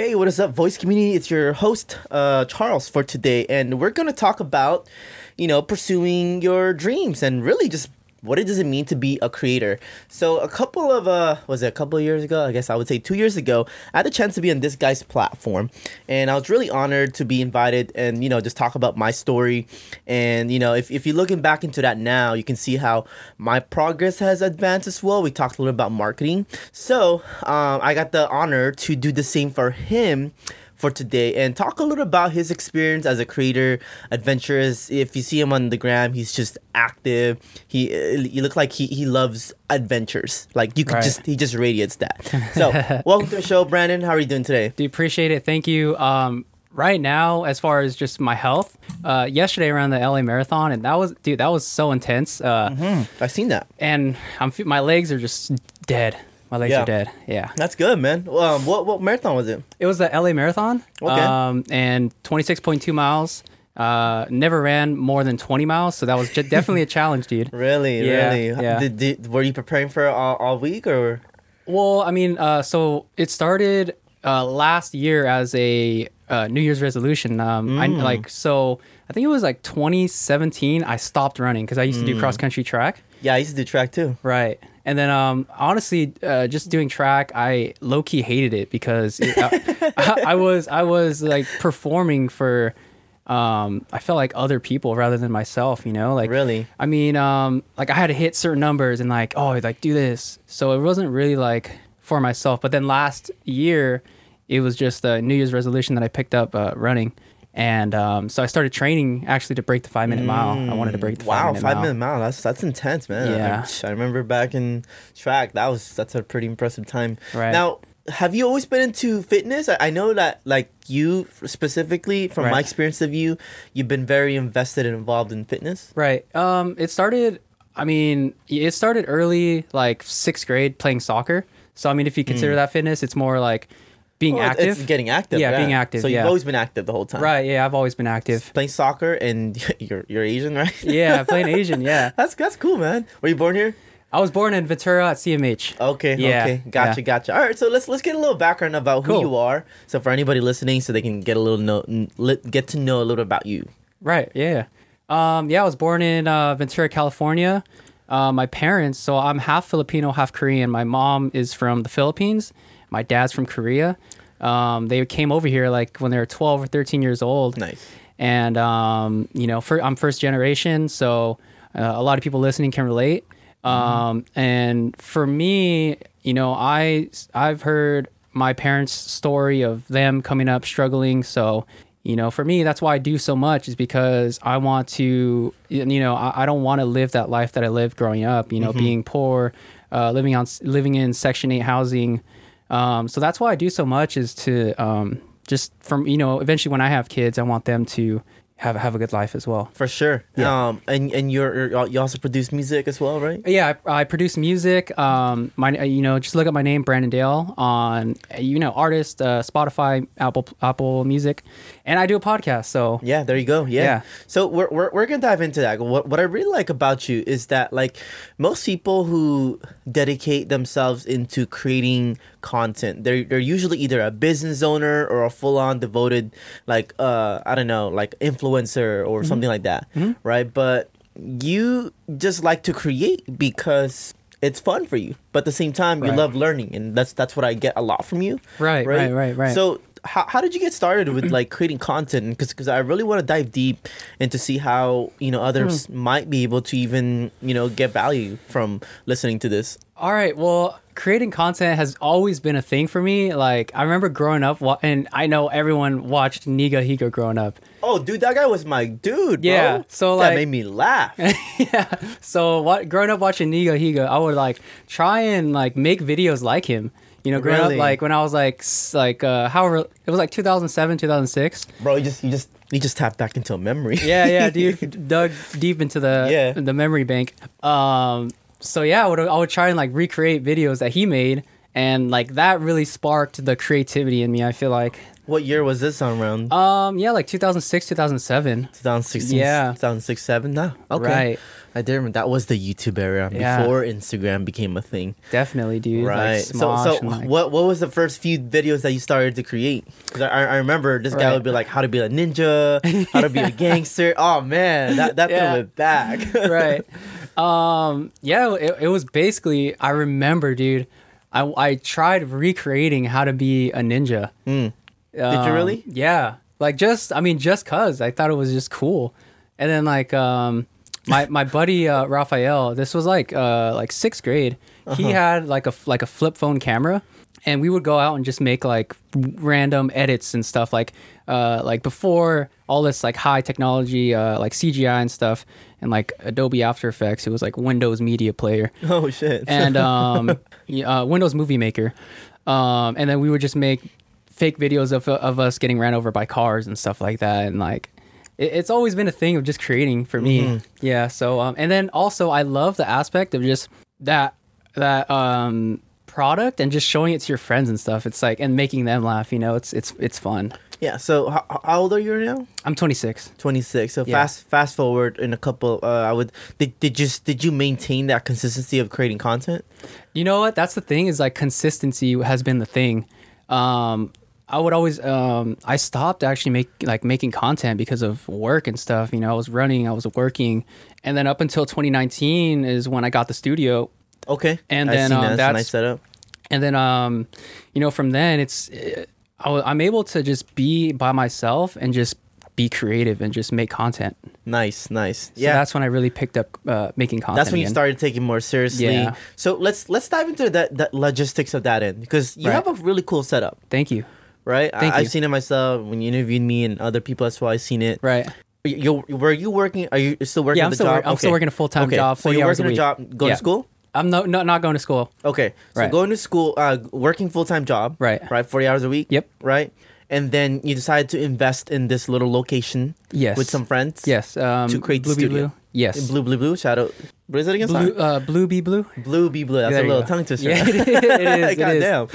Hey, what is up, voice community? It's your host, uh, Charles, for today, and we're gonna talk about, you know, pursuing your dreams and really just what it does it mean to be a creator. So a couple of uh, was it a couple of years ago? I guess I would say two years ago. I had a chance to be on this guy's platform, and I was really honored to be invited and you know just talk about my story. And you know, if if you're looking back into that now, you can see how my progress has advanced as well. We talked a little about marketing, so um, I got the honor to do the same for him for today and talk a little about his experience as a creator, adventurous. If you see him on the gram, he's just active. He he looks like he, he loves adventures. Like you could Right. just he just radiates that. So welcome to the show, Branden. How are you doing today? Do appreciate it. Thank you. Um, right now, as far as just my health, uh, yesterday around the LA Marathon, and that was, dude, that was so intense. Uh, I've seen that. and I'm, my legs are just dead. My legs Yeah. are dead. Yeah. That's good, man. Um, what what marathon was it? It was the LA Marathon. Okay. Um, and 26.2 miles. Uh, never ran more than 20 miles, so that was ju- definitely a challenge, dude. Really, Yeah, really. yeah. Did, did, were you preparing for it all, all week or? Well, I mean, uh, so it started uh, last year as a uh, New Year's resolution. Um, I Mm. like so I think it was like 2017. I stopped running because I used to Mm. do cross country track. Yeah, I used to do track too. Right. And then, um, honestly, uh, just doing track, I low key hated it because it, I, I was I was like performing for, um, I felt like other people rather than myself. You know, like Really? I mean, um, like I had to hit certain numbers and like, oh, like do this. So it wasn't really like for myself. But then last year, it was just a New Year's resolution that I picked up uh, running. And um, so I started training actually to break the five minute mile. I wanted to break the Wow, five minute five mile. minute mile. That's that's intense, man. Yeah. I, I remember back in track. That was that's a pretty impressive time. Right. Now, have you always been into fitness? I, I know that like you specifically, from my experience of you, you've been very invested and involved in fitness. Right. Um, it started. I mean, it started early, like sixth grade, playing soccer. So I mean, if you consider that fitness, it's more like being Well, active. It's getting active. Yeah, being active, So you've yeah. always been active the whole time. right. Yeah, I've always been active. Playing soccer and you're you're Asian, right? Yeah, playing Asian. Yeah, that's that's cool, man. Were you born here? I was born in Ventura at CMH. Okay, Yeah, okay, gotcha, yeah. gotcha. All right, so let's let's get a little background about who Cool. you are. So for anybody listening, so they can get a little know, get to know a little about you. Right. Yeah. Um, yeah, I was born in uh, Ventura, California. Uh, my parents, so I'm half Filipino, half Korean. My mom is from the Philippines. My dad's from Korea. Um, they came over here like when they were 12 or 13 years old. Nice. and um, you know, for, I'm first generation, so uh, a lot of people listening can relate. Um, and for me, you know, I I've heard my parents' story of them coming up struggling. So, you know, for me, that's why I do so much is because I want to, you know, I, I don't want to live that life that I lived growing up. You know, being poor, uh, living on living in Section Eight housing. Um, so that's why I do so much is to um, just from you know eventually when I have kids, I want them to have have a good life as well. For sure. Yeah. Um, and and you're, you're also produce music as well, right? Yeah, I, I produce music. Um, my uh, you know just look up my name Branden Dale on uh, you know artist uh, Spotify, Apple Apple Music, and I do a podcast. So Yeah, there you go. Yeah. Yeah. So we're, we're, we're gonna dive into that. What what I really like about you is that like most people who dedicate themselves into creating content, they're they're usually either a business owner or a full on devoted like uh I don't know like influencer or something like that, right? But you just like to create because it's fun for you, but at the same time you Right. love learning, and that's that's what I get a lot from you. Right, right, right, right. So how, how did you get started with like creating content because because I really want to dive deep and to see how you know others Hmm. might be able to even you know get value from listening to this All right. Well, creating content has always been a thing for me. Like I remember growing up, wa- and I know everyone watched Nigahiga growing up. oh dude that guy was my dude bro. Yeah, so, that like- made me laugh yeah. So what? Growing up watching Nigahiga, I would like try and like make videos like him. You know, growing Really? up like when I was like s- like uh however it was like 2007, 2006. bro you just you just you just tapped back into a memory Yeah, yeah, dude, dug deep into the Yeah. the memory bank. Um, so yeah, I would I would try and like recreate videos that he made, and like that really sparked the creativity in me. I feel like, What year was this on around? um, yeah, like 2006, 2007. 2016, yeah. 2006, 7? No. Okay. Right. I did remember that was the YouTube era Yeah. before Instagram became a thing. Definitely, dude. Right. Like, so, Smosh so like- what what was the first few videos that you started to create? 'Cause I, I remember this guy would be like, how to be a ninja, how to be a gangster. Oh man, that that Yeah. thing went back. right. Um, yeah, it, it was basically, I remember, dude, I, I tried recreating how to be a ninja. Mm. Did you Um, really? Yeah. Like just, I mean, just cause I thought it was just cool. And then like, um, my, my buddy, uh, Raphael, this was like, uh, like sixth grade. He Uh-huh. had like a, like a flip phone camera and we would go out and just make like random edits and stuff like, uh, like before all this like high technology, uh, like CGI and stuff and like Adobe After Effects, it was like Windows Media Player oh shit. and um, yeah, uh, Windows Movie Maker, um, and then we would just make fake videos of of us getting ran over by cars and stuff like that, and like it, it's always been a thing of just creating for me. Yeah. So um, and then also I love the aspect of just that that um product and just showing it to your friends and stuff. It's like and making them laugh. You know, it's it's it's fun. yeah. So how, how old are you now? I'm 26. 26 so Yeah. fast fast forward in a couple uh i would did, did you did you maintain that consistency of creating content You know what? That's the thing is like consistency has been the thing. Um, I would always um, I stopped actually make like making content because of work and stuff. You know, I was running, I was working, and then up until 2019 is when I got the studio, okay And I then, um, that. That's- nice setup and then um, you know from then it's uh, I wa- I'm able to just be by myself and just be creative and just make content. nice nice So yeah that's when I really picked up uh, making content. that's when you again. started taking more seriously Yeah. so let's let's dive into that, that logistics of that end because you Right. have a really cool setup Thank you. Right Thank I, you. i've seen it myself when you interviewed me and other people as well i've seen it Right. you were you working are you still working Yeah, I'm the still I'm still working a full-time Okay. job, so you're working a week. job going Yeah. to school I'm no, no not going to school. Okay, so Right. going to school, uh, working full time job, Right. Right, forty hours a week. Yep. Right, and then you decided to invest in this little location. Yes. With some friends. Yes. Um, To create Blue studio. Blue. Yes. In blue, blue, blue. Shadow. What is it again? Blue, uh, Blue Bee Blue. Blue be blue. That's There a little go. tongue twister. Yeah, it is, it is. Goddamn.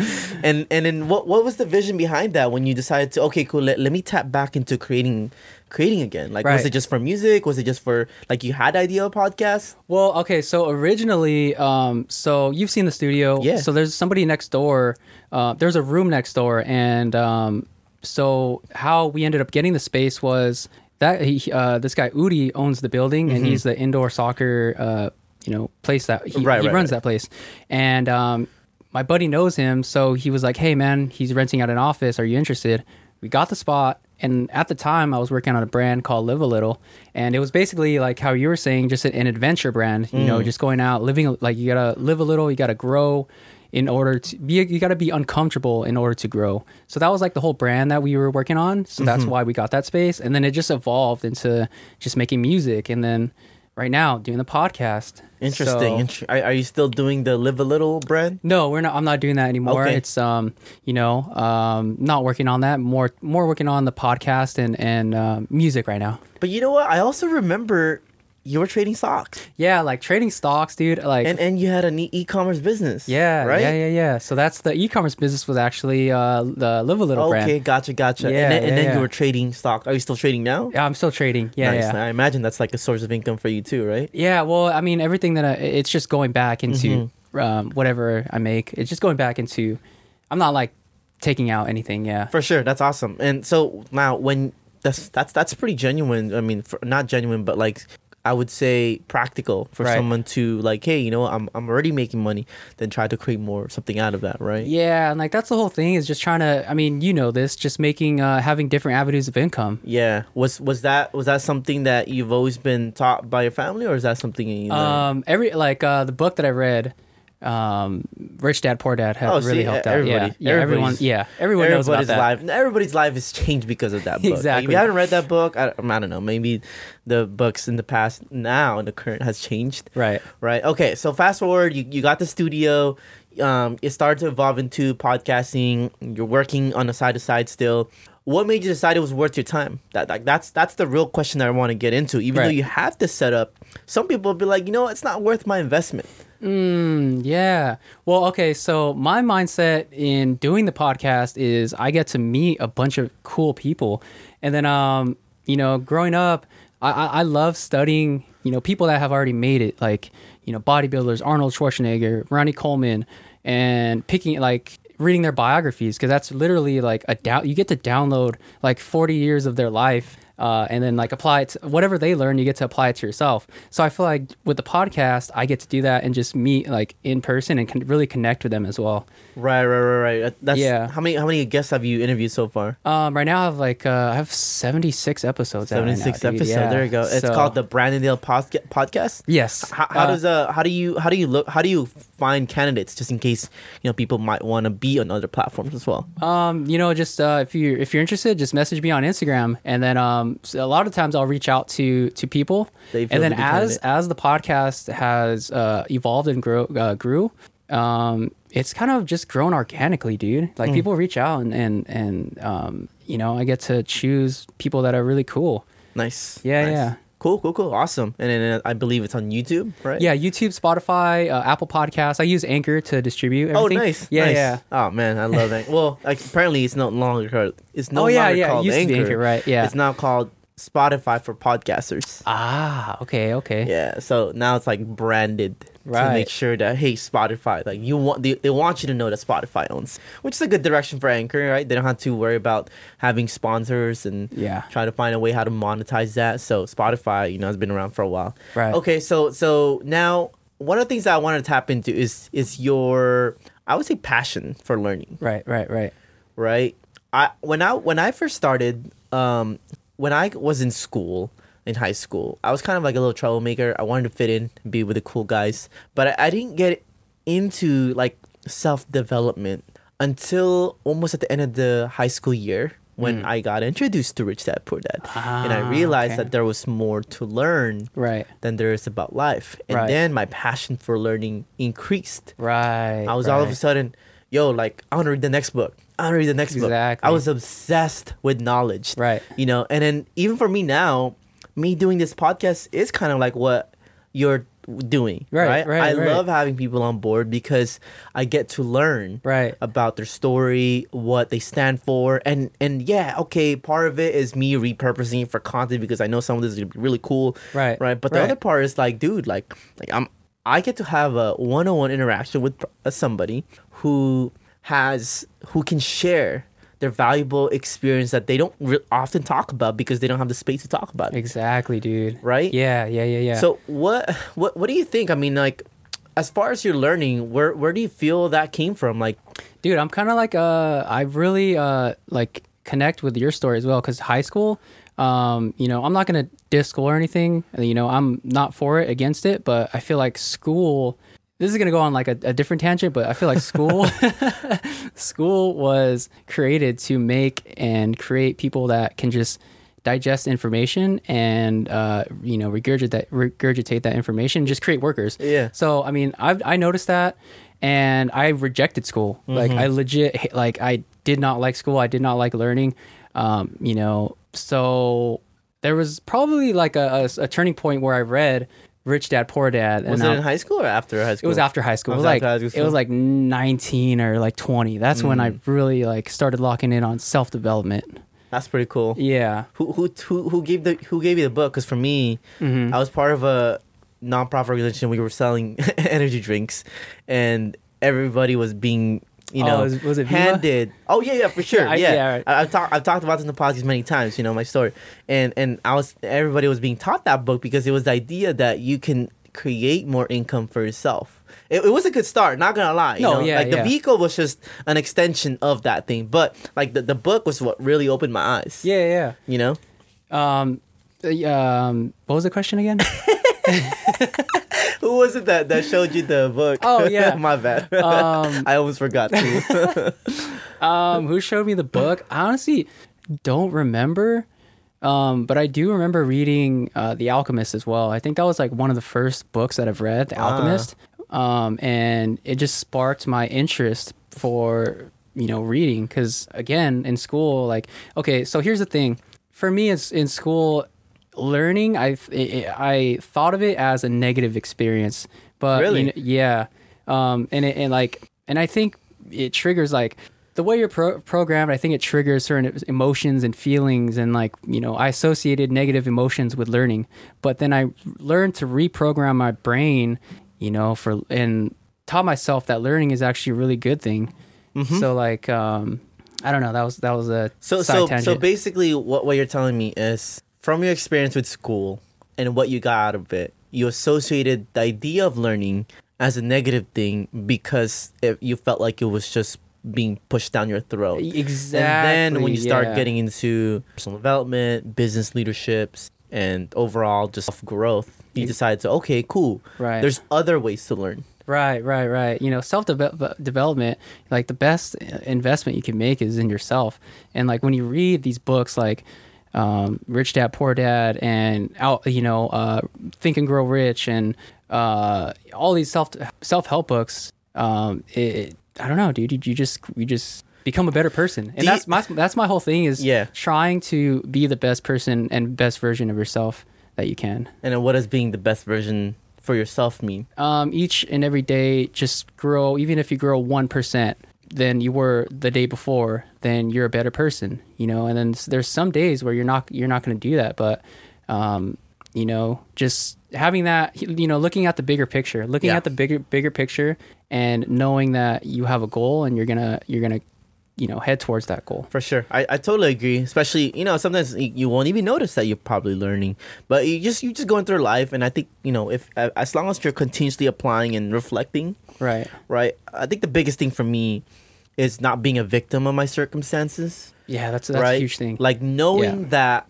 And and then what what was the vision behind that when you decided to okay cool let, let me tap back into creating creating again like was it just for music was it just for like you had idea of podcast Well, okay. So originally, um, so you've seen the studio. Yeah. So there's somebody next door. Uh, there's a room next door, and um, so how we ended up getting the space was that he, uh, this guy Udi owns the building, and he's the indoor soccer, uh, you know, place that he, Mm-hmm. Right, he right, runs right. that place, and um, my buddy knows him, so he was like, "Hey, man, he's renting out an office. Are you interested?" We got the spot, and at the time, I was working on a brand called Live a Little, and it was basically like how you were saying, just an adventure brand. You Mm. know, just going out, living like you gotta live a little, you gotta grow. In order to be, you got to be uncomfortable in order to grow. So that was like the whole brand that we were working on. So Mm-hmm. that's why we got that space, and then it just evolved into just making music, and then right now doing the podcast. interesting So- are, are you still doing the live a little brand no, we're not. I'm not doing that anymore. Okay. It's um, you know, um, not working on that. More, more working on the podcast and and uh, music right now. but you know what i also remember you were trading stocks Yeah, like trading stocks, dude. Like, and and you had an e- e-commerce business yeah, right yeah, yeah, yeah. So that's the e-commerce business was actually uh, the Live a Little okay brand. gotcha gotcha Yeah, and then, and then yeah. you were trading stocks are you still trading now Yeah, I'm still trading. Yeah, nice. yeah. i imagine that's like a source of income for you too right Yeah, well, I mean, everything that I, it's just going back into Mm-hmm. um, whatever I make. It's just going back into. I'm not like taking out anything. Yeah. For sure, that's awesome. And so now, when that's that's that's pretty genuine. I mean, for, not genuine, but like I would say practical for Right. someone to like, hey, you know, I'm I'm already making money, then try to create more something out of that, right? Yeah, and like that's the whole thing is just trying to. I mean, you know this, just making uh, having different avenues of income. Yeah. Was was that was that something that you've always been taught by your family, or is that something you learned? Um, every like uh, the book that I read, um, Rich Dad Poor Dad had Oh, really see, helped out. yeah, yeah, everyone, yeah, everyone knows about that. life everybody's life has changed because of that book. Like, if you haven't read that book, I, I don't know, maybe the books in the past now and the current has changed. Right. Right. Okay. So fast forward, you, you got the studio. Um, it started to evolve into podcasting. You're working on a side to side still. What made you decide it was worth your time? That like that's that's the real question that I want to get into. Even though you have this set up, some people will be like, you know, it's not worth my investment. Mm, yeah. Well, okay. So my mindset in doing the podcast is I get to meet a bunch of cool people, and then um, you know, growing up, I I, love studying you know people that have already made it, like you know bodybuilders, Arnold Schwarzenegger, Ronnie Coleman, and picking like reading their biographies because that's literally like a down. You get to download like forty years of their life uh, and then like apply it to whatever they learn you get to apply it to yourself so i feel like with the podcast i get to do that and just meet like in person and can really connect with them as well Right, right, right, right. That's Yeah. How many how many guests have you interviewed so far? um, right now i have like uh, i have 76 episodes out right Seventy six episodes. Yeah. There you go. It's So- called the Branden Dale podcast. yes How, how Uh, does uh how do you how do you look how do you find candidates just in case you know people might want to be on other platforms as well? Um, you know, just uh, if you if you're interested, just message me on Instagram, and then um, so a lot of times I'll reach out to to people, They feel and then as candidate. as the podcast has uh, evolved and grow uh, grew, um, it's kind of just grown organically, dude. Like people reach out and and and um, you know, I get to choose people that are really cool. Nice. Yeah, nice. yeah. Cool, cool, cool. Awesome. And then uh, I believe it's on YouTube, right? Yeah, YouTube, Spotify, uh, Apple Podcasts. I use Anchor to distribute Oh, nice. Yeah, nice. yeah. Oh man, I love that. well, like apparently it's no longer called. It's no Oh, yeah, longer yeah, called used to be Anchor. Anchor, right, yeah. It's now called Spotify for podcasters. Ah, okay, okay. Yeah. So now it's like branded to make sure that hey Spotify like you want they, they want you to know that Spotify owns, which is a good direction for Anchor, right? They don't have to worry about having sponsors and Yeah. try to find a way how to monetize that. So Spotify, you know, has been around for a while. Right. Okay, so so now one of the things that I want to tap into is is your I would say passion for learning, Right, right, right. right? I when I when I first started, um, when I was in school in high school, I was kind of like a little troublemaker. I wanted to fit in, be with the cool guys, but I, I didn't get into like self development until almost at the end of the high school year when I got introduced to Rich Dad Poor Dad, and I. Ah, realized okay. that there was more to learn Right. than there is about life, and Right. then my passion for learning increased. Right. I was all of a sudden, yo, like I want to read the next book. I want to read the next book. I was obsessed with knowledge. Right. You know, and then even for me now, me doing this podcast is kind of like what you're doing. Right, Right. right, I right. love having people on board because I get to learn Right. about their story, what they stand for, and and yeah, okay, part of it is me repurposing for content because I know some of this is gonna be really cool. Right, Right. But the right. other part is like, dude, like like I'm I get to have a one-on-one interaction with somebody who has who can share their valuable experience that they don't re- often talk about because they don't have the space to talk about it. Exactly, dude. Right? Yeah, yeah, yeah, yeah. So what what what do you think? I mean, like as far as your learning, where where do you feel that came from? Like dude, I'm kind of like uh, I really uh like connect with your story as well because high school. Um, you know, I'm not gonna diss school or anything. You know, I'm not for it, against it, but I feel like school. This is gonna go on like a, a different tangent, but I feel like school, school was created to make and create people that can just digest information and uh, you know regurgitate regurgitate that information, just create workers. Yeah. So I mean, I've I noticed that, and I rejected school. Like I legit like I did not like school. I did not like learning. Um, you know, so there was probably like a, a, a turning point where I read Rich Dad Poor Dad. was and it I- in high school or after high school? it was after high school. It it was was like school it was like 19 or like 20. That's when I really like started locking in on self development. That's pretty cool. Yeah. Who who who who gave the who gave you the book? Because for me, Mm-hmm. I was part of a nonprofit organization. We were selling energy drinks, and everybody was being you Oh, know was- was it Viva? handed. Oh yeah, yeah, for sure. I- yeah, yeah, right. I, I've talked I've talked about this in the podcast many times. You know my story, and and I was everybody was being taught that book because it was the idea that you can create more income for yourself. It, it was a good start, not gonna lie. You No, know? yeah, like the vehicle was just an extension of that thing, but like the, the book was what really opened my eyes. Yeah, yeah. You know. Um, uh, um, what was the question again? Who was it that, that showed you the book? Oh, yeah. my bad. Um, I almost forgot too. um, who showed me the book? I honestly don't remember. Um, but I do remember reading uh, The Alchemist as well. I think that was like one of the first books that I've read, The Alchemist. Um, and it just sparked my interest for you know reading because again in school like okay so here's the thing for me it's in school learning I I thought of it as a negative experience but Really? you know, yeah, um, and it, and like and I think it triggers like the way you're pro- programmed. I think it triggers certain emotions and feelings, and like you know, I associated negative emotions with learning, but then I learned to reprogram my brain, you know, for and taught myself that learning is actually a really good thing. So like, um, I don't know. That was that was a So so tangent. so basically, what what you're telling me is from your experience with school and what you got out of it, you associated the idea of learning as a negative thing because it, you felt like it was just being pushed down your throat. exactly. And then when you start yeah. getting into personal development, business leaderships, and overall just self growth, you decide to okay, cool. Right. There's other ways to learn. Right, right, right. You know, self development, like the best investment you can make is in yourself. And like when you read these books, like um, Rich Dad Poor Dad, and out, you know, uh, Think and Grow Rich, and uh, all these self self help books, um, it, I don't know, dude. You, you just you just become a better person, and Do you- that's my that's my whole thing is Yeah. trying to be the best person and best version of yourself that you can. And what does being the best version for yourself mean? um, each and every day just grow even if you grow 1% than you were the day before then you're a better person you know and then there's some days where you're not you're not going to do that but um, you know just having that you know looking at the bigger picture looking Yeah. at the bigger bigger picture and knowing that you have a goal and you're gonna you're gonna you know head towards that goal For sure, I, I totally agree. Especially, you know, sometimes you won't even notice that you're probably learning, but you just you just going through life, and I think you know if as long as you're continuously applying and reflecting, right right? I think the biggest thing for me is not being a victim of my circumstances, yeah that's that's right? a huge thing Like knowing Yeah. that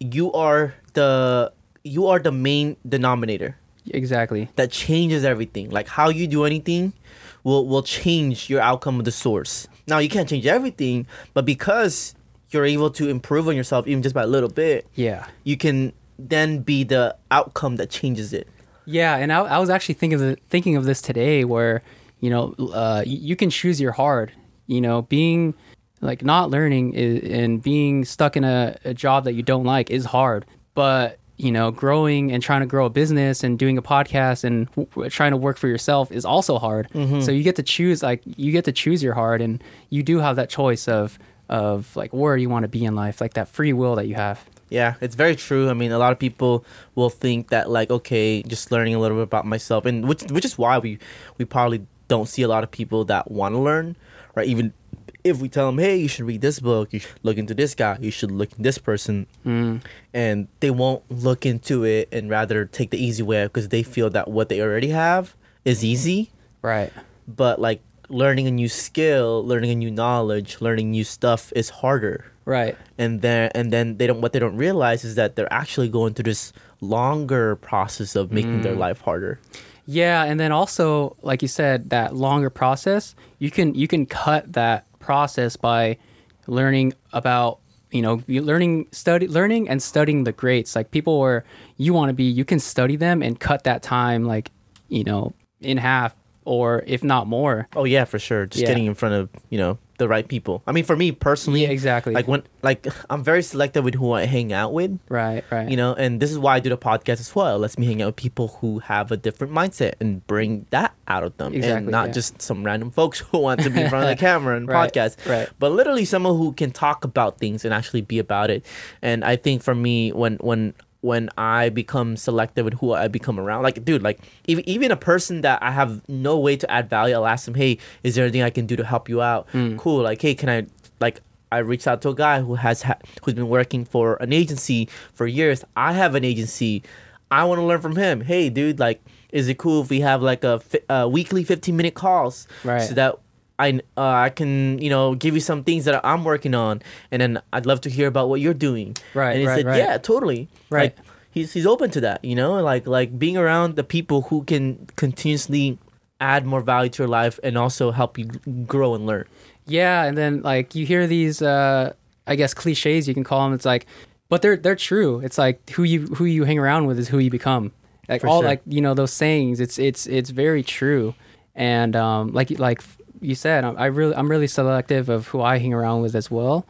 you are the you are the main denominator exactly that changes everything. Like how you do anything will will change your outcome of the source. Now you can't change everything, but because you're able to improve on yourself even just by a little bit, yeah you can then be the outcome that changes it. Yeah, and I, I was actually thinking of the, thinking of this today, where you know uh, you, can choose your hard. You know, being like not learning is, and being stuck in a, a job that you don't like is hard. But you know, growing and trying to grow a business and doing a podcast and w- trying to work for yourself is also hard. Mm-hmm. So you get to choose like you get to choose your hard, and you do have that choice of of like where you want to be in life, like that free will that you have. Yeah, it's very true. I mean, a lot of people will think that like, okay, just learning a little bit about myself, and which which is why we we probably don't see a lot of people that want to learn, right? Even if we tell them, hey, you should read this book, you should look into this guy, you should look into this person, mm. and they won't look into it and rather take the easy way because they feel that what they already have is easy, Right. but like learning a new skill, learning a new knowledge, learning new stuff is harder. Right. and then and then they don't what they don't realize is that they're actually going through this longer process of making their mm. life harder. Yeah, and then also, like you said, that longer process, you can you can cut that process by learning about you know learning study learning and studying the greats. Like people where you want to be you can study them and cut that time like you know in half or if not more. Oh yeah for sure. Just Yeah. getting in front of you know the right people i mean for me personally Yeah, exactly. like when like i'm very selective with who i hang out with right right you know and this is why i do the podcast as well it lets me hang out with people who have a different mindset and bring that out of them and not yeah. just some random folks who want to be in front of the camera and Right, podcast right. but literally someone who can talk about things and actually be about it and i think for me when when when i become selective with who i become around like dude like even, even a person that i have no way to add value i'll ask them hey is there anything i can do to help you out cool like hey can i like I reached out to a guy who has ha- who's been working for an agency for years. I have an agency. I want to learn from him. Hey, dude, like, is it cool if we have like a, fi- uh weekly fifteen minute calls, Right. So that I uh, I can you know give you some things that I'm working on, and then I'd love to hear about what you're doing. Right, And he right, said, right. yeah, totally. Right. Like, he's he's open to that. You know, like like being around the people who can continuously add more value to your life and also help you grow and learn. Yeah, and then like you hear these uh I guess cliches you can call them. It's like but they're they're true. It's like who you who you hang around with is who you become. Like For all sure. like you know those sayings. It's it's it's very true. And um like like you said, I I really I'm really selective of who I hang around with as well.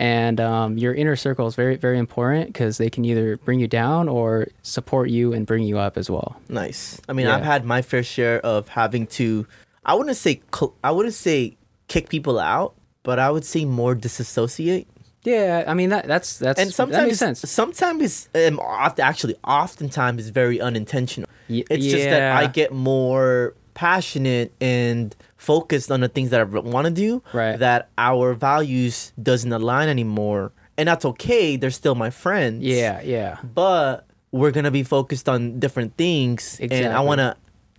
and um, your inner circle is very very important because they can either bring you down or support you and bring you up as well. Nice. I mean, Yeah. I've had my fair share of having to. I wouldn't say I wouldn't say kick people out, but I would say more disassociate. Yeah, I mean that that's that's And that sometimes, makes sense. sometimes, um, actually, oftentimes, it's very unintentional. Y- It's just that. I get more passionate and focused on the things that I want to do. Right. That our values doesn't align anymore, and that's okay. They're still my friends. Yeah, yeah, but we're gonna be focused on different things and i want to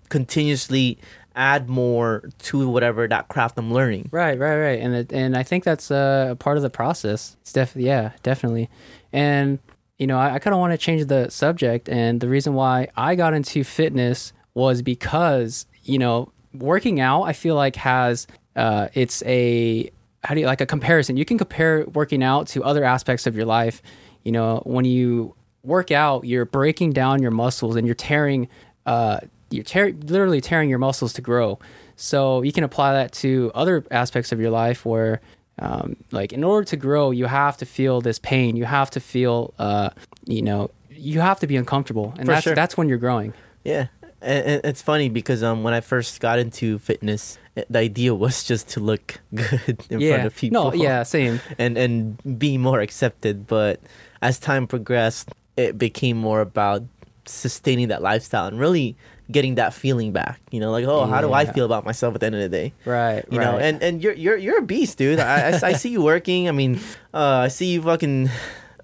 continuously add more to whatever that craft i'm learning right, right, right. And it, and I think that's uh, a part of the process. It's def yeah, definitely. And you know, I, I kind of want to change the subject. And the reason why I got into fitness was because you know, working out. I feel like has uh, it's a how do you like a comparison? You can compare working out to other aspects of your life. You know, when you work out, you're breaking down your muscles and you're tearing, uh, you're tear- literally tearing your muscles to grow. So you can apply that to other aspects of your life where, um, like, in order to grow, you have to feel this pain. You have to feel, uh, you know, you have to be uncomfortable, and For that's sure. that's when you're growing. yeah and, it's funny because um when i first got into fitness eh, the idea was just to look good in yeah. front of people No. Yeah. Same. and and be more accepted but as time progressed it became more about sustaining that lifestyle and really getting that feeling back you know like oh how do i feel about myself at the end of the day Right. you right. know and and you're you're you're a beast dude I, I, I see you working i mean uh i see you fucking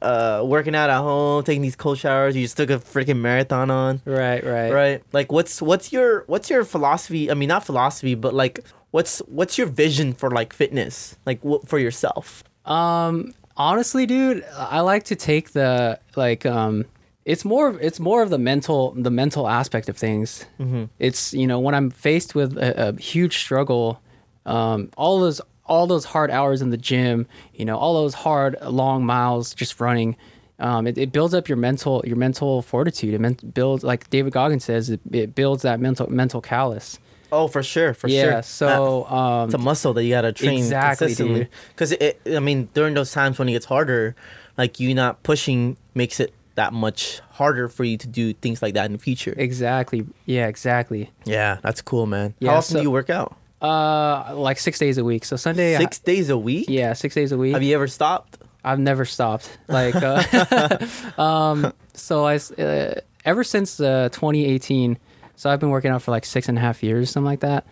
uh working out at home taking these cold showers you just took a freaking marathon on right. Right. right like what's what's your what's your philosophy i mean not philosophy but like what's what's your vision for like fitness like what for yourself Um, honestly, dude, I like to take the like um it's more it's more of the mental the mental aspect of things. Mm-hmm. It's you know when I'm faced with a, a huge struggle, um, all those all those hard hours in the gym, you know, all those hard long miles just running. Um, it, it builds up your mental your mental fortitude. It men- builds like David Goggins says, it, it builds that mental mental callus. oh for sure for yeah. sure Yeah. So um, it's a muscle that you gotta train Exactly, consistently. Because it, I mean, during those times when it gets harder, like you not pushing makes it that much harder for you to do things like that in the future. exactly. Yeah. Exactly. Yeah, that's cool, man. Yeah, How often so- do you work out? Uh, like six days a week. So Sunday, I- Six days a week. Yeah, six days a week. Have you ever stopped? I've never stopped. Like, uh, um, so I uh, ever since uh, 2018, so I've been working out for like six and a half years, something like that.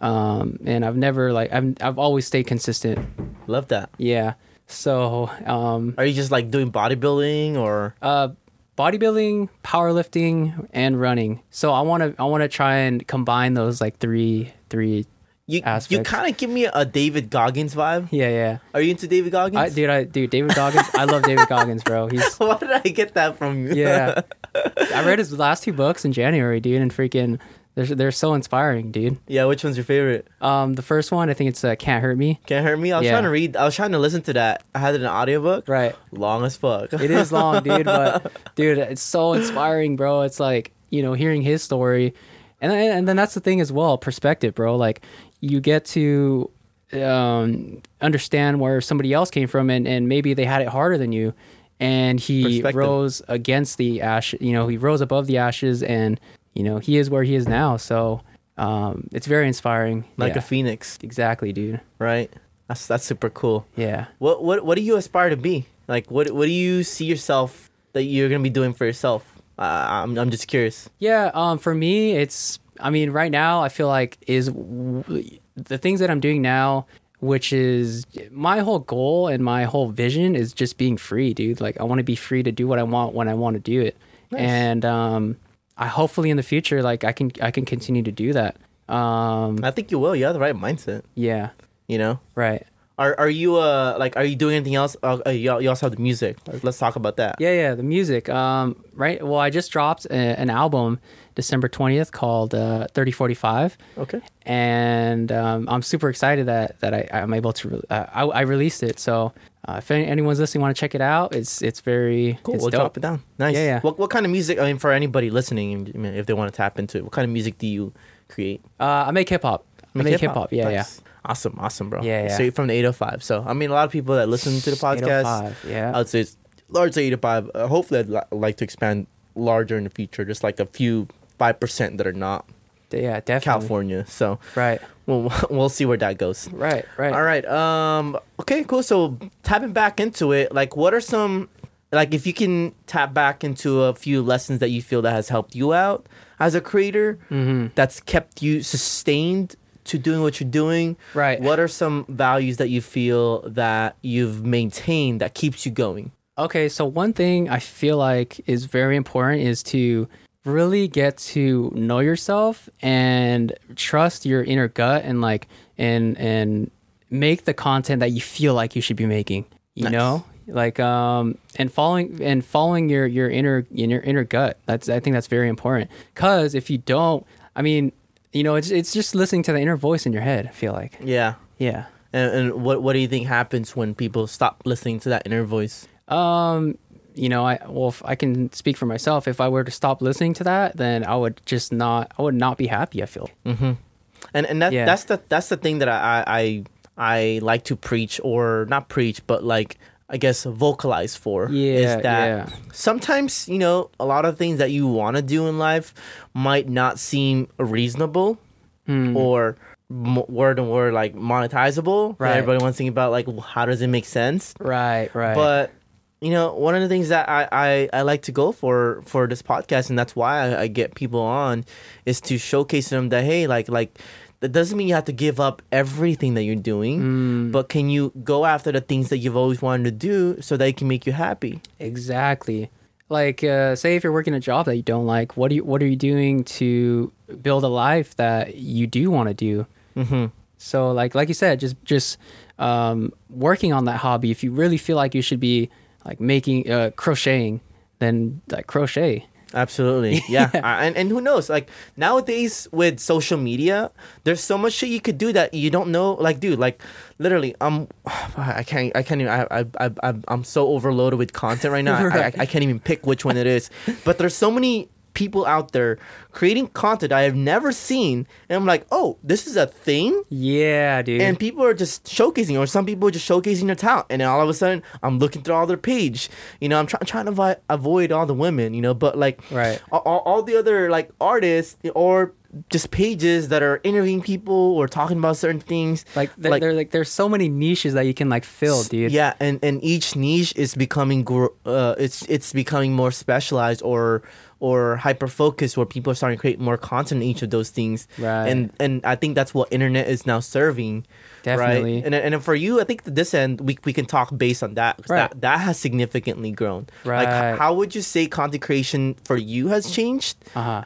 Um, and I've never like I've I've always stayed consistent. Love that. Yeah. So, um, Are you just like doing bodybuilding or? uh, bodybuilding, powerlifting, and running. So I want to I want to try and combine those like three three. You you kind of give me a David Goggins vibe. Yeah, yeah. Are you into David Goggins? I, dude, I dude David Goggins. I love David Goggins, bro. He's Why did I get that from you? yeah. I read his last two books in January, dude, and freaking they're they're so inspiring, dude. yeah. Which one's your favorite? Um, the first one, I think it's uh, "Can't Hurt Me." Can't hurt me. I was Yeah. trying to read. I was trying to listen to that. I had it in an audiobook. Right. Long as fuck. It is long, dude, but dude, it's so inspiring, bro. It's like you know hearing his story, and then, and then that's the thing as well, perspective, bro. Like you get to um, understand where somebody else came from, and and maybe they had it harder than you, and he rose against the ash. You know, he rose above the ashes, and you know he is where he is now. So um, it's very inspiring. like yeah, a phoenix, exactly, dude. right? That's that's super cool. Yeah. What what what do you aspire to be? Like what what do you see yourself that you're gonna be doing for yourself? Uh, I'm I'm just curious. Yeah, um, for me, it's. I mean, right now, I feel like is w- the things that I'm doing now, which is my whole goal and my whole vision is just being free, dude. Like, I want to be free to do what I want when I want to do it, nice. and um, I hopefully in the future, like, I can I can continue to do that. Um, I think you will. You have the right mindset. yeah, You know. right. Are are you uh like are you doing anything else? Uh, uh, you, you also have the music. Let's talk about that. Yeah, yeah, the music. Um, right. Well, I just dropped a, an album December twentieth called uh, Thirty Forty Five. Okay. and um, I'm super excited that that I, I'm able to. Re- uh, I, I released it, so uh, if any, anyone's listening, want to check it out, it's it's very Cool. It's we'll dope. drop it down. Nice. Yeah, yeah. What what kind of music? I mean, for anybody listening, I mean, if they want to tap into it, what kind of music do you create? Uh, I make hip hop. I make hip-hop, yeah, yeah. Awesome, awesome, bro. Yeah, yeah. Straight from the 805. So, I mean, a lot of people that listen to the podcast, 805, yeah. I would say it's largely 805. Uh, hopefully, I'd li- like to expand larger in the future, just like a few 5% that are not yeah, definitely. California. So, Right. we'll, we'll see where that goes. Right. Right. All right. Um. Okay. Cool. So tapping back into it, like, what are some, like, if you can tap back into a few lessons that you feel that has helped you out as a creator, Mm-hmm. that's kept you sustained to doing what you're doing. Right. What are some values that you feel that you've maintained that keeps you going? Okay, so one thing I feel like is very important is to really get to know yourself and trust your inner gut and like and and make the content that you feel like you should be making. You Nice. know? Like um and following and following your your inner in your inner gut. That's I think that's very important. Cuz if you don't, I mean, you know, it's it's just listening to the inner voice in your head, I feel like. Yeah. Yeah. And, and what what do you think happens when people stop listening to that inner voice? Um, you know, I well, I can speak for myself. If I were to stop listening to that, then I would just not. I would not be happy. I feel. Mm-hmm. And and that Yeah. that's the that's the thing that I, I I like to preach or not preach, but like I guess vocalize for Yeah, is that yeah. sometimes you know a lot of things that you want to do in life might not seem reasonable Hmm. or m- word and word like monetizable. Right. Everybody wants to think about like well, how does it make sense? Right. Right. But you know, one of the things that I, I, I like to go for for this podcast, and that's why I, I get people on, is to showcase them that hey, like like that doesn't mean you have to give up everything that you're doing, Mm. but can you go after the things that you've always wanted to do so that it can make you happy? exactly. Like, uh, say if you're working a job that you don't like, what do you what are you doing to build a life that you do want to do? Mm-hmm. So, like like you said, just just um, working on that hobby. If you really feel like you should be like making uh, crocheting, then like crochet. Absolutely, yeah. I- and and who knows? Like nowadays with social media, there's so much shit you could do that you don't know. Like, dude, like literally, um, I can't, I can't even. I, I, I, I'm- so overloaded with content right now. I, I, I can't even pick which one it is. But there's so many people out there creating content I have never seen, and I'm like, oh, this is a thing. Yeah, dude. And people are just showcasing, or some people are just showcasing their talent. And then all of a sudden, I'm looking through all their page. You know, I'm try- trying to vi- avoid all the women, you know, but like, Right. all, all, all the other like artists or just pages that are interviewing people or talking about certain things. like, there, there, like there's so many niches that you can like fill, dude. Yeah, and and each niche is becoming gr- uh it's it's becoming more specialized or or hyper focused where people are starting to create more content in each of those things. Right. And and I think that's what internet is now serving. Definitely. Right. And and for you, I think to this end we we can talk based on that Right. that that has significantly grown. Right. h- how would you say content creation for you has changed Uh huh.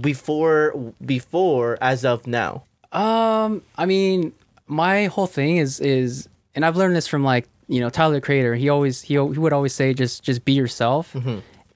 Before before as of now? Um, I mean, my whole thing is is, and I've learned this from like you know Tyler the Creator. He always he he would always say just just be yourself.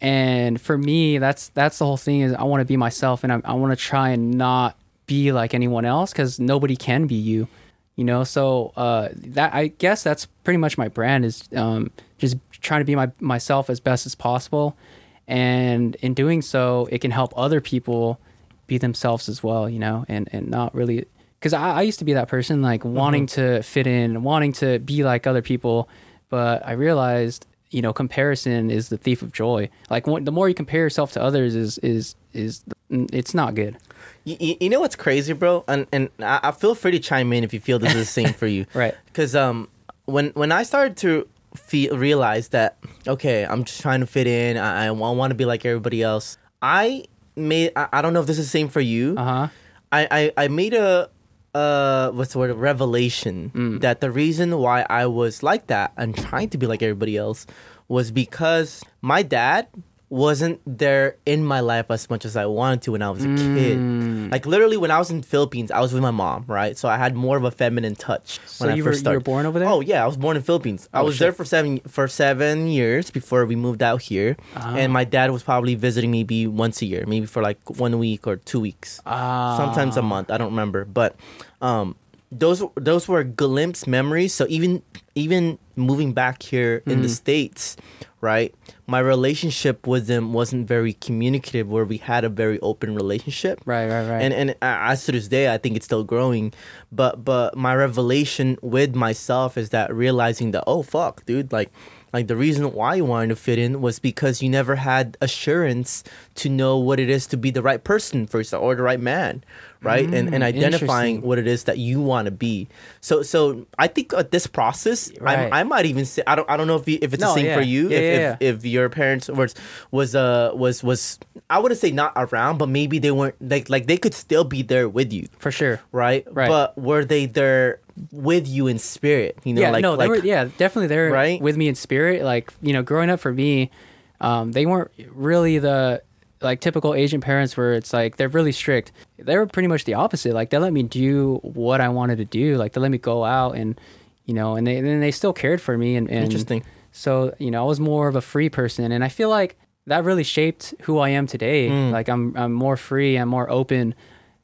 And for me, that's that's the whole thing is I want to be myself, and I I want to try and not be like anyone else because nobody can be you. You know, so uh, that I guess that's pretty much my brand is um, just trying to be my myself as best as possible, and in doing so, it can help other people be themselves as well. You know, and and not really because I, I used to be that person like wanting to fit in, wanting to be like other people, but I realized you know comparison is the thief of joy. Like when, the more you compare yourself to others, is is is it's not good. You, you, you know what's crazy, bro? And and I, I feel free to chime in if you feel this is the same for you. Right. Because um, when when I started to feel realize that okay, I'm just trying to fit in. I, I want to be like everybody else. I made. I, I don't know if this is the same for you. Uh huh. I, I I made a uh what's the word a revelation Mm. that the reason why I was like that and trying to be like everybody else was because my dad wasn't there in my life as much as I wanted to when I was a Mm. kid. Like literally when I was in Philippines, I was with my mom, right? So I had more of a feminine touch So when I first were- you were started. born over there? Oh yeah, I was born in Philippines. I Oh, was shit. there for seven for seven years before we moved out here, Ah. and my dad was probably visiting maybe once a year, maybe for like one week or two weeks Ah. sometimes a month. I don't remember, but um, those those were glimpse memories. So even even moving back here in the Mm. states, right? My relationship with them wasn't very communicative, where we had a very open relationship. Right, right, right. And and as to this day, I think it's still growing. But but my revelation with myself is that realizing that oh fuck, dude, like like the reason why you wanted to fit in was because you never had assurance to know what it is to be the right person for yourself or the right man, right? and and Mm, identifying what it is that you want to be. So so I think at this process, Right. I, I might even say I don't I don't know if you, if it's No, the same yeah. for you. Yeah, if, yeah, if if your parents was was uh was was I wouldn't say not around, but maybe they weren't like like they could still be there with you For sure. right? Right. But were they there with you in spirit? You know, yeah, like no, they like were yeah, definitely there Right? with me in spirit. Like, you know, growing up for me, um, they weren't really the like typical Asian parents where it's like they're really strict. They were pretty much the opposite. Like they let me do what I wanted to do. Like they let me go out and you know, and they and they still cared for me and, and Interesting. So, you know, I was more of a free person and I feel like that really shaped who I am today. Mm. Like I'm I'm more free, I'm more open.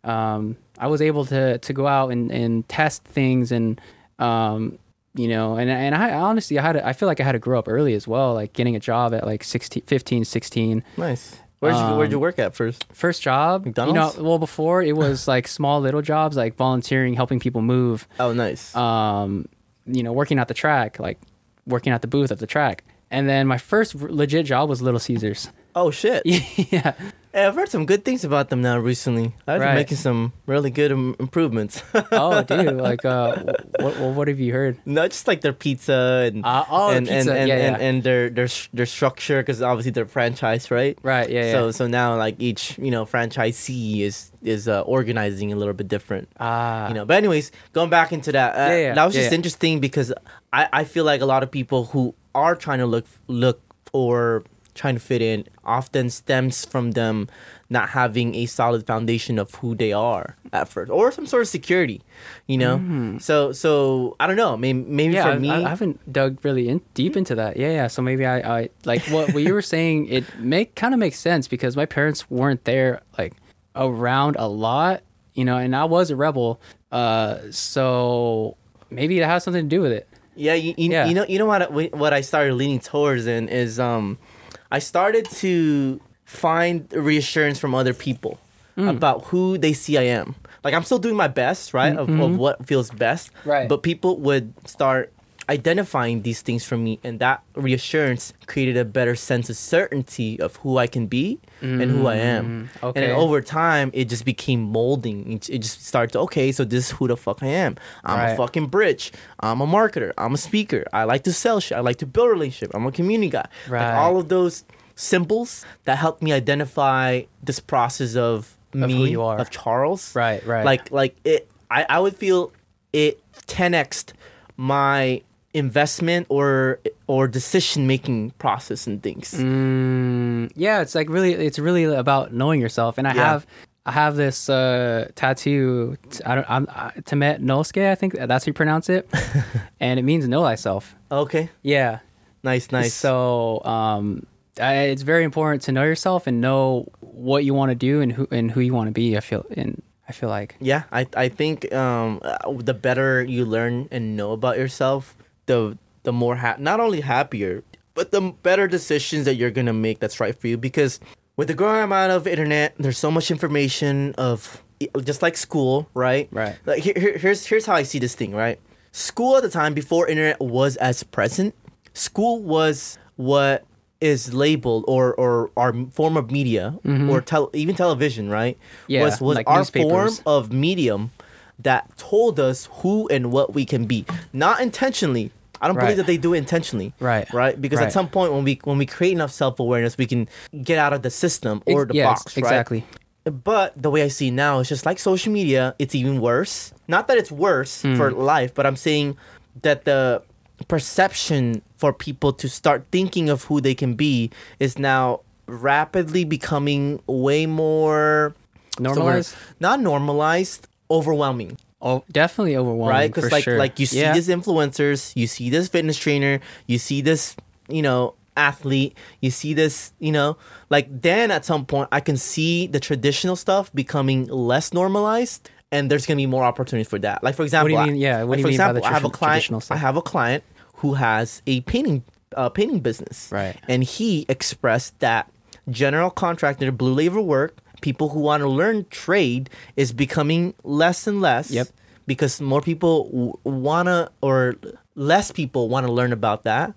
Um, I was able to to go out and, and test things and um, you know, and and I honestly I had to, I feel like I had to grow up early as well, like getting a job at like 16, 15, 16. nice. Where'd you where'd you Um, work at first? First job, McDonald's? you know, well before it was like small little jobs like volunteering, helping people move, Oh, nice. um, you know, working at the track, like working at the booth at the track. And then my first legit job was Little Caesars. oh shit. yeah. I've heard some good things about them now recently. I've been Right. making some really good Im- improvements. Oh, dude, like uh what what, what have you heard? Not just like their pizza and Uh, oh, and, pizza. and, and, yeah, yeah. and their their sh- their structure because obviously they're franchise, right? right, yeah, yeah. So so now like each you know franchisee is is uh, organizing a little bit different. ah, you know. But anyways, going back into that, uh, Yeah, yeah, that was yeah, just yeah. interesting because I, I feel like a lot of people who are trying to look look or trying to fit in often stems from them not having a solid foundation of who they are at first or some sort of security, you know. So so I don't know. Maybe maybe Mm. yeah, for me, I haven't dug really in deep into that. Yeah, yeah. So maybe I, I like what what you were saying. It make kind of makes sense because my parents weren't there like around a lot, you know, and I was a rebel. Uh, so maybe it has something to do with it. Yeah, you, you, Yeah. you know you know what I- what I started leaning towards in is um I started to find reassurance from other people Mm. about who they see I am. Like I'm still doing my best, right? Of, of what feels best. Mm-hmm. Right. But people would start identifying these things for me and that reassurance created a better sense of certainty of who I can be and who I am. And Mm, okay. then over time it just became molding. It, it just started to, okay, so this is who the fuck I am. I'm a fucking bridge. I'm a marketer. I'm a speaker. I like to sell shit. I like to build relationship. I'm a community guy. Right. Like all of those symbols that helped me identify this process of, Of me who you are. of Charles. Right, right. Like like it I, I would feel it 10x my investment or or decision making process and things. Mm, yeah, it's like really, it's really about knowing yourself. And I Yeah. have, I have this uh, tattoo. I don't, I'm uh, Temet Nosce. I think that's how you pronounce it, and it means know thyself. Okay. Yeah. Nice, nice. So, um, I, it's very important to know yourself and know what you want to do and who and who you want to be. I feel, and I feel like, Yeah, I I think um uh, the better you learn and know about yourself, the the more ha- not only happier, but the better decisions that you're gonna make that's right for you. Because with the growing amount of internet, there's so much information of just like school, right? Right. Like here, here- here's here's how I see this thing, right? School at the time before internet was as present. School was what is labeled or or our form of media or tel- even television, right? Mm-hmm. Yeah, was was like our form of medium that told us who and what we can be, not intentionally. I don't Right. believe that they do it intentionally. Right. Right. Because Right. at some point when we when we create enough self awareness, we can get out of the system or Ex- the yes, box. Right? exactly. But the way I see now is just like social media, it's even worse. Not that it's worse Hmm. for life, but I'm saying that the perception for people to start thinking of who they can be is now rapidly becoming way more Normalized? not normalized, overwhelming Oh, definitely overwhelming. right? Because like sure. like you see Yeah. these influencers, you see this fitness trainer, you see this you know athlete, you see this you know like then at some point I can see the traditional stuff becoming less normalized. And there's gonna be more opportunities for that. Like for example, you I- mean- yeah, what like, do you for mean by the example, I have a client. I have a client who has a painting uh, painting business. Right. And he expressed that general contractor, blue labor work, people who want to learn trade is becoming less and less. Yep. Because more people w- wanna, or less people want to learn about that.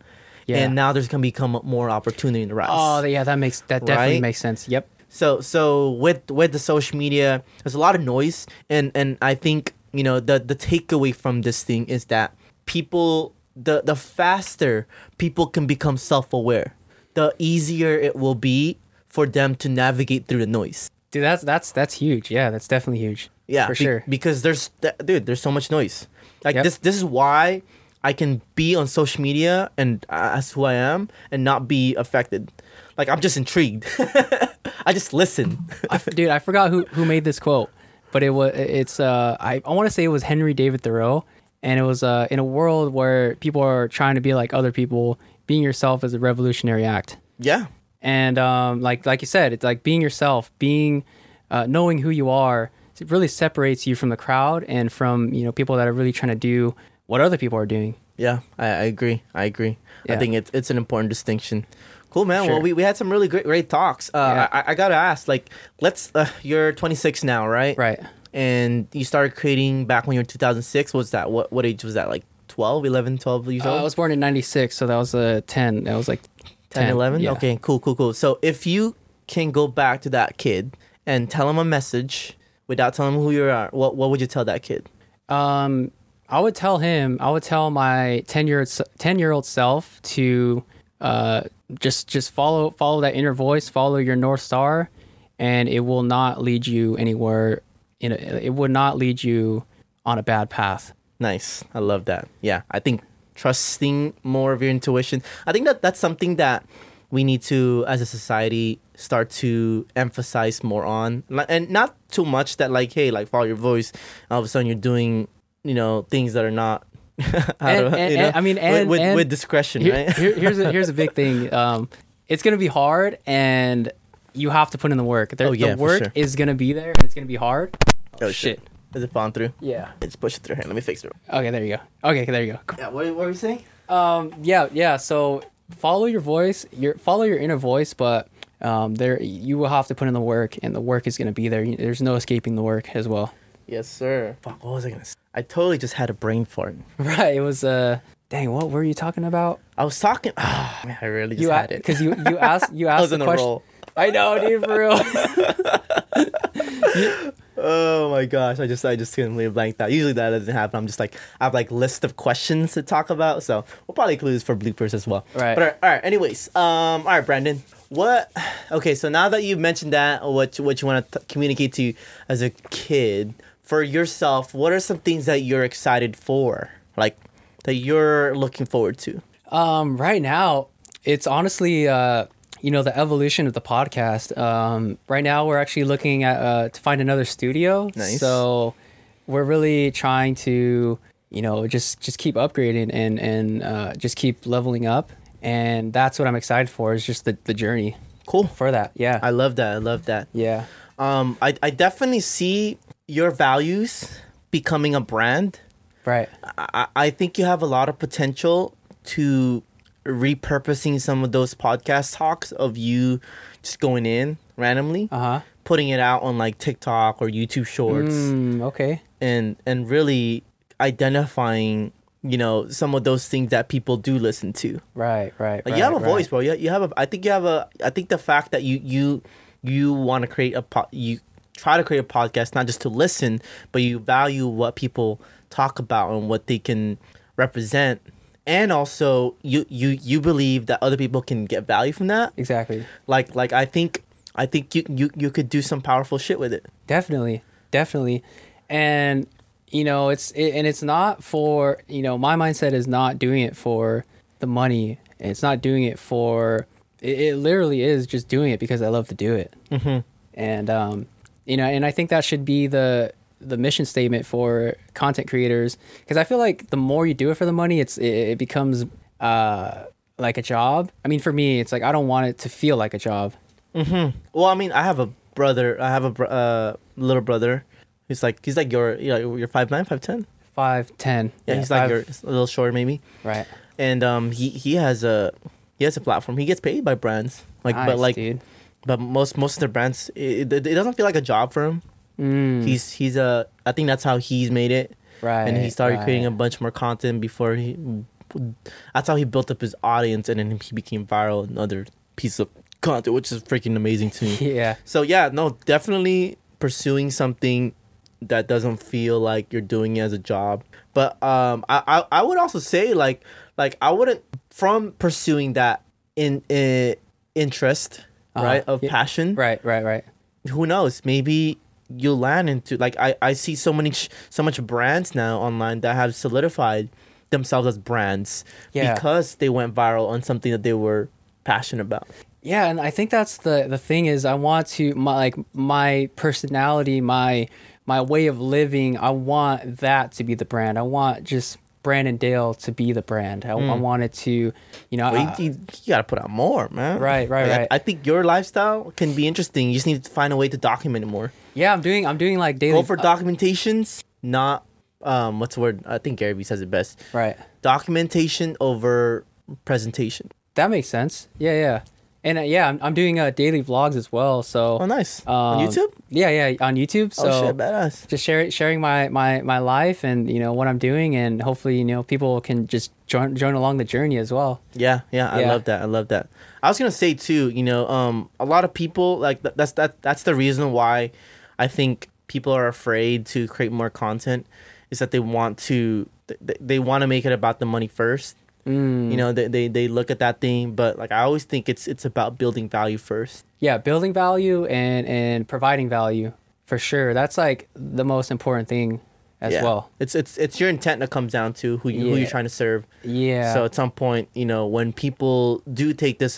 Yeah. And now there's gonna become more opportunity in the rise. Oh, yeah, that makes that definitely Right? makes sense. Yep. So so with with the social media, there's a lot of noise, and and I think you know the the takeaway from this thing is that people the the faster people can become self aware, the easier it will be for them to navigate through the noise. Dude, that's that's that's huge. Yeah, that's definitely huge. Yeah, for be- sure. because there's th- dude, there's so much noise. Like Yep. this this is why I can be on social media and as who I am and not be affected. Like I'm just intrigued. I just listen. I f dude, I forgot who who made this quote, but it was it's uh I, I want to say it was Henry David Thoreau, and it was uh in a world where people are trying to be like other people, being yourself is a revolutionary act. yeah. And um like like you said, it's like being yourself, being uh, knowing who you are. It really separates you from the crowd and from you know people that are really trying to do what other people are doing. Yeah, I, I agree. I agree. I think it's it's an important distinction. Cool, man. Sure. Well, we, we had some really great great talks. Uh, Yeah. I, I gotta ask, like, let's. Uh, you're 26 now, right? Right. And you started creating back when you were 2006. What was that? What what age was that? Like 12, 11, 12 years Uh, old? I was born in '96, so that was uh, 10. That was like 10, 11? yeah. Okay, cool, cool, cool. So if you can go back to that kid and tell him a message without telling him who you are, what what would you tell that kid? Um, I would tell him. I would tell my ten year ten year old self to uh just just follow follow that inner voice, follow your north star, and it will not lead you anywhere. In a, it would not lead you on a bad path. Nice. I love that. Yeah, I think trusting more of your intuition. I think that that's something that we need to, as a society, start to emphasize more on, and not too much that like, hey, like follow your voice. All of a sudden, you're doing, you know, things that are not. And- to- and- you know, and- I mean, with- and- with, and- with discretion, Here- right? here- here's a, here's a big thing. Um, it's gonna be hard, and you have to put in the work. There, Oh, yeah, the work sure. is gonna be there, and it's gonna be hard. oh shit. Is it falling through? Yeah. Let's push it through here. Let me fix it. Okay, there you go. Okay, there you go. Yeah. What, what were you saying? Um, yeah, yeah. So follow your voice, your follow your inner voice, but um, there you will have to put in the work, and the work is gonna be there. There's no escaping the work as well. Yes, sir. Fuck. What was I gonna say? I totally just had a brain fart. Right. It was uh, dang. What were you talking about? I was talking. Ah, man, I really just You had it. because you you asked you I asked was the in a question. roll. I know, dude, for real. Oh my gosh, I just I just completely blanked out. Usually that doesn't happen. I'm just like I have like list of questions to talk about, so we'll probably include this for bloopers as well. Right. But all right, all right. Anyways, um, all right, Branden. What? Okay, so now that you mentioned that, what you- what you want to communicate to as a kid for yourself, what are some things that you're excited for, like that you're looking forward to? Um, right now, it's honestly, uh, you know, the evolution of the podcast. Um, right now, we're actually looking at uh, to find another studio. Nice. So we're really trying to, you know, just just keep upgrading and and uh, just keep leveling up. And that's what I'm excited for. Is just the the journey Cool. for that. Yeah. I love that. I love that. yeah. Um, I I definitely see your values becoming a brand. Right. I, I think you have a lot of potential to repurposing some of those podcast talks of you just going in randomly, Uh huh. putting it out on like TikTok or YouTube Shorts, Mm, okay. and and really identifying you know some of those things that people do listen to. Right. Right. Like right, you have a right. voice, bro. You, you have a. I think you have a. I think the fact that you you you want to create a po- you try to create a podcast not just to listen, but you value what people talk about and what they can represent, and also you you you believe that other people can get value from that. Exactly. Like like I think I think you you you could do some powerful shit with it. definitely definitely and you know it's it, and it's not for you know my mindset is not doing it for the money it's not doing it for it, it literally is just doing it because i love to do it Mm-hmm. and um you know and i think that should be the the mission statement for content creators because i feel like the more you do it for the money it's it, it becomes uh like a job i mean for me it's like i don't want it to feel like a job Well, I mean, I have a brother. I have a br- uh, little brother. He's like he's like your you know, you're five nine, five ten. five ten Yeah, he's like five- your a little short maybe. right and um, he he has a he has a platform. He gets paid by brands, like but like dude. but most most of their brands, it, it, it doesn't feel like a job for him. Mm, He's he's a I think that's how he's made it, right. and he started right. creating a bunch more content before he. That's how he built up his audience, and then he became viral Another piece of content, which is freaking amazing to me. Yeah. So yeah, no, definitely pursuing something that doesn't feel like you're doing it as a job. But um, I, I, I would also say like like I wouldn't from pursuing that in, in interest Uh-huh. right of Yeah. passion. Right. Right. Right. Who knows? Maybe you'll land into like I, I see so many sh- so much brands now online that have solidified themselves as brands Yeah. because they went viral on something that they were passionate about. Yeah, and I think that's the the thing is I want to my like my personality, my my way of living. I want that to be the brand. I want just Branden Dale to be the brand. I, I want it to, you know, Well, you, you, you gotta put out more, man. Right, right, Like, I- right. I, think your lifestyle can be interesting. You just need to find a way to document it more. yeah, I'm doing I'm doing like daily. Go for documentations, not um, what's the word? I think Gary Vee says it best. right. Documentation over presentation. That makes sense. Yeah, yeah, and uh, yeah, I'm, I'm doing uh, daily vlogs as well. So Oh, nice. on um, YouTube. Yeah, yeah, on YouTube. So oh shit, badass. just share, sharing my, my, my life and you know what I'm doing, and hopefully you know people can just join join along the journey as well. Yeah, yeah, I Yeah. love that. I love that. I was gonna say too, you know, um, a lot of people like th- that's that that's the reason why I think people are afraid to create more content is that they want to they, they want to make it about the money first. Mm. You know, they, they they look at that thing, but like I always think it's it's about building value first. yeah building value and and providing value for sure that's like the most important thing as Yeah. well It's it's it's your intent that comes down to who you, who you're trying to serve. yeah So at some point, you know, when people do take this,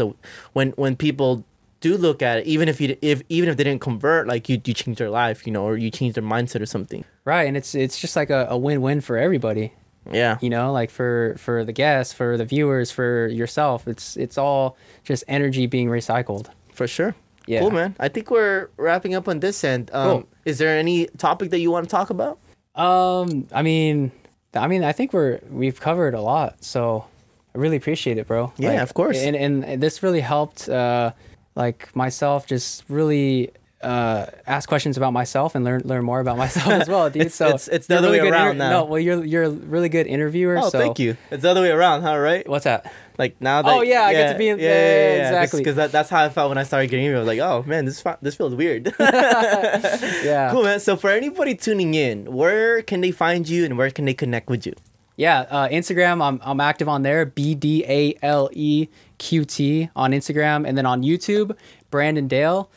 when when people do look at it, even if you if even if they didn't convert, like you you change their life, you know, or you change their mindset or something. right and it's it's just like a, a win-win for everybody Yeah, you know like for for the guests for the viewers for yourself it's it's all just energy being recycled for sure. Yeah. Cool, man. I think we're wrapping up on this end. Um, Cool. Is there any topic that you want to talk about? um i mean i mean i think we're we've covered a lot so i really appreciate it bro Yeah, Like, of course. and and this really helped uh like myself just really uh ask questions about myself and learn learn more about myself as well dude It's- so it's- it's the other way good around now. no well you're you're a really good interviewer Oh, so thank you. It's the other way around, huh? Right? what's that Like now that Oh, yeah, I get to be in- yeah, yeah, exactly. Because that, that's how I felt when I started getting emails. I was like, oh man, this this feels weird. yeah cool, man. So for anybody tuning in, where can they find you and where can they connect with you? Yeah, uh, Instagram. I'm I'm active on there. B D A L E Q T on Instagram, and then on YouTube, Branden Dale,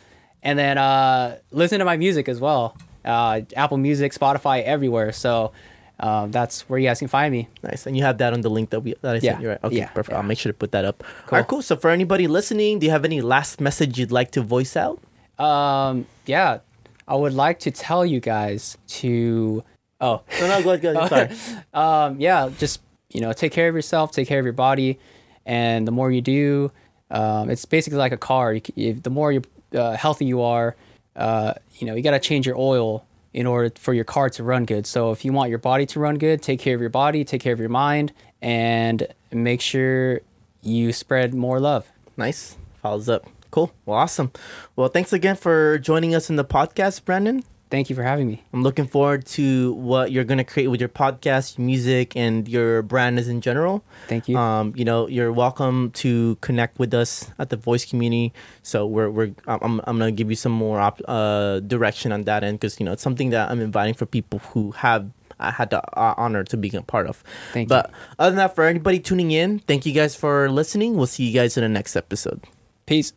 and then uh, listen to my music as well. Uh, Apple Music, Spotify, everywhere. So um, that's where you guys can find me. Nice, and you have that on the link that we that I sent you, right? Okay, yeah, perfect. yeah. I'll make sure to put that up. All right, cool. So for anybody listening, do you have any last message you'd like to voice out? Um, yeah, I would like to tell you guys to. Oh, No, no, go ahead, go ahead. Sorry. um, yeah, just you know, take care of yourself, take care of your body, and the more you do, um, it's basically like a car. You, if, the more you uh, healthy you are, uh, you know, you got to change your oil in order for your car to run good. So if you want your body to run good, take care of your body, take care of your mind, and make sure you spread more love. Nice. Follows up. Cool. Well, awesome. Well, thanks again for joining us in the podcast, Branden. Thank you for having me. I'm looking forward to what you're gonna create with your podcast, music, and your brand as in general. Thank you. Um, you know, you're welcome to connect with us at the voice community. So we're we're I'm I'm I'm gonna give you some more op- uh direction on that end because you know it's something that I'm inviting for people who have I had the uh, honor to be a part of. Thank you. but other than that, for anybody tuning in, thank you guys for listening. We'll see you guys in the next episode. Peace.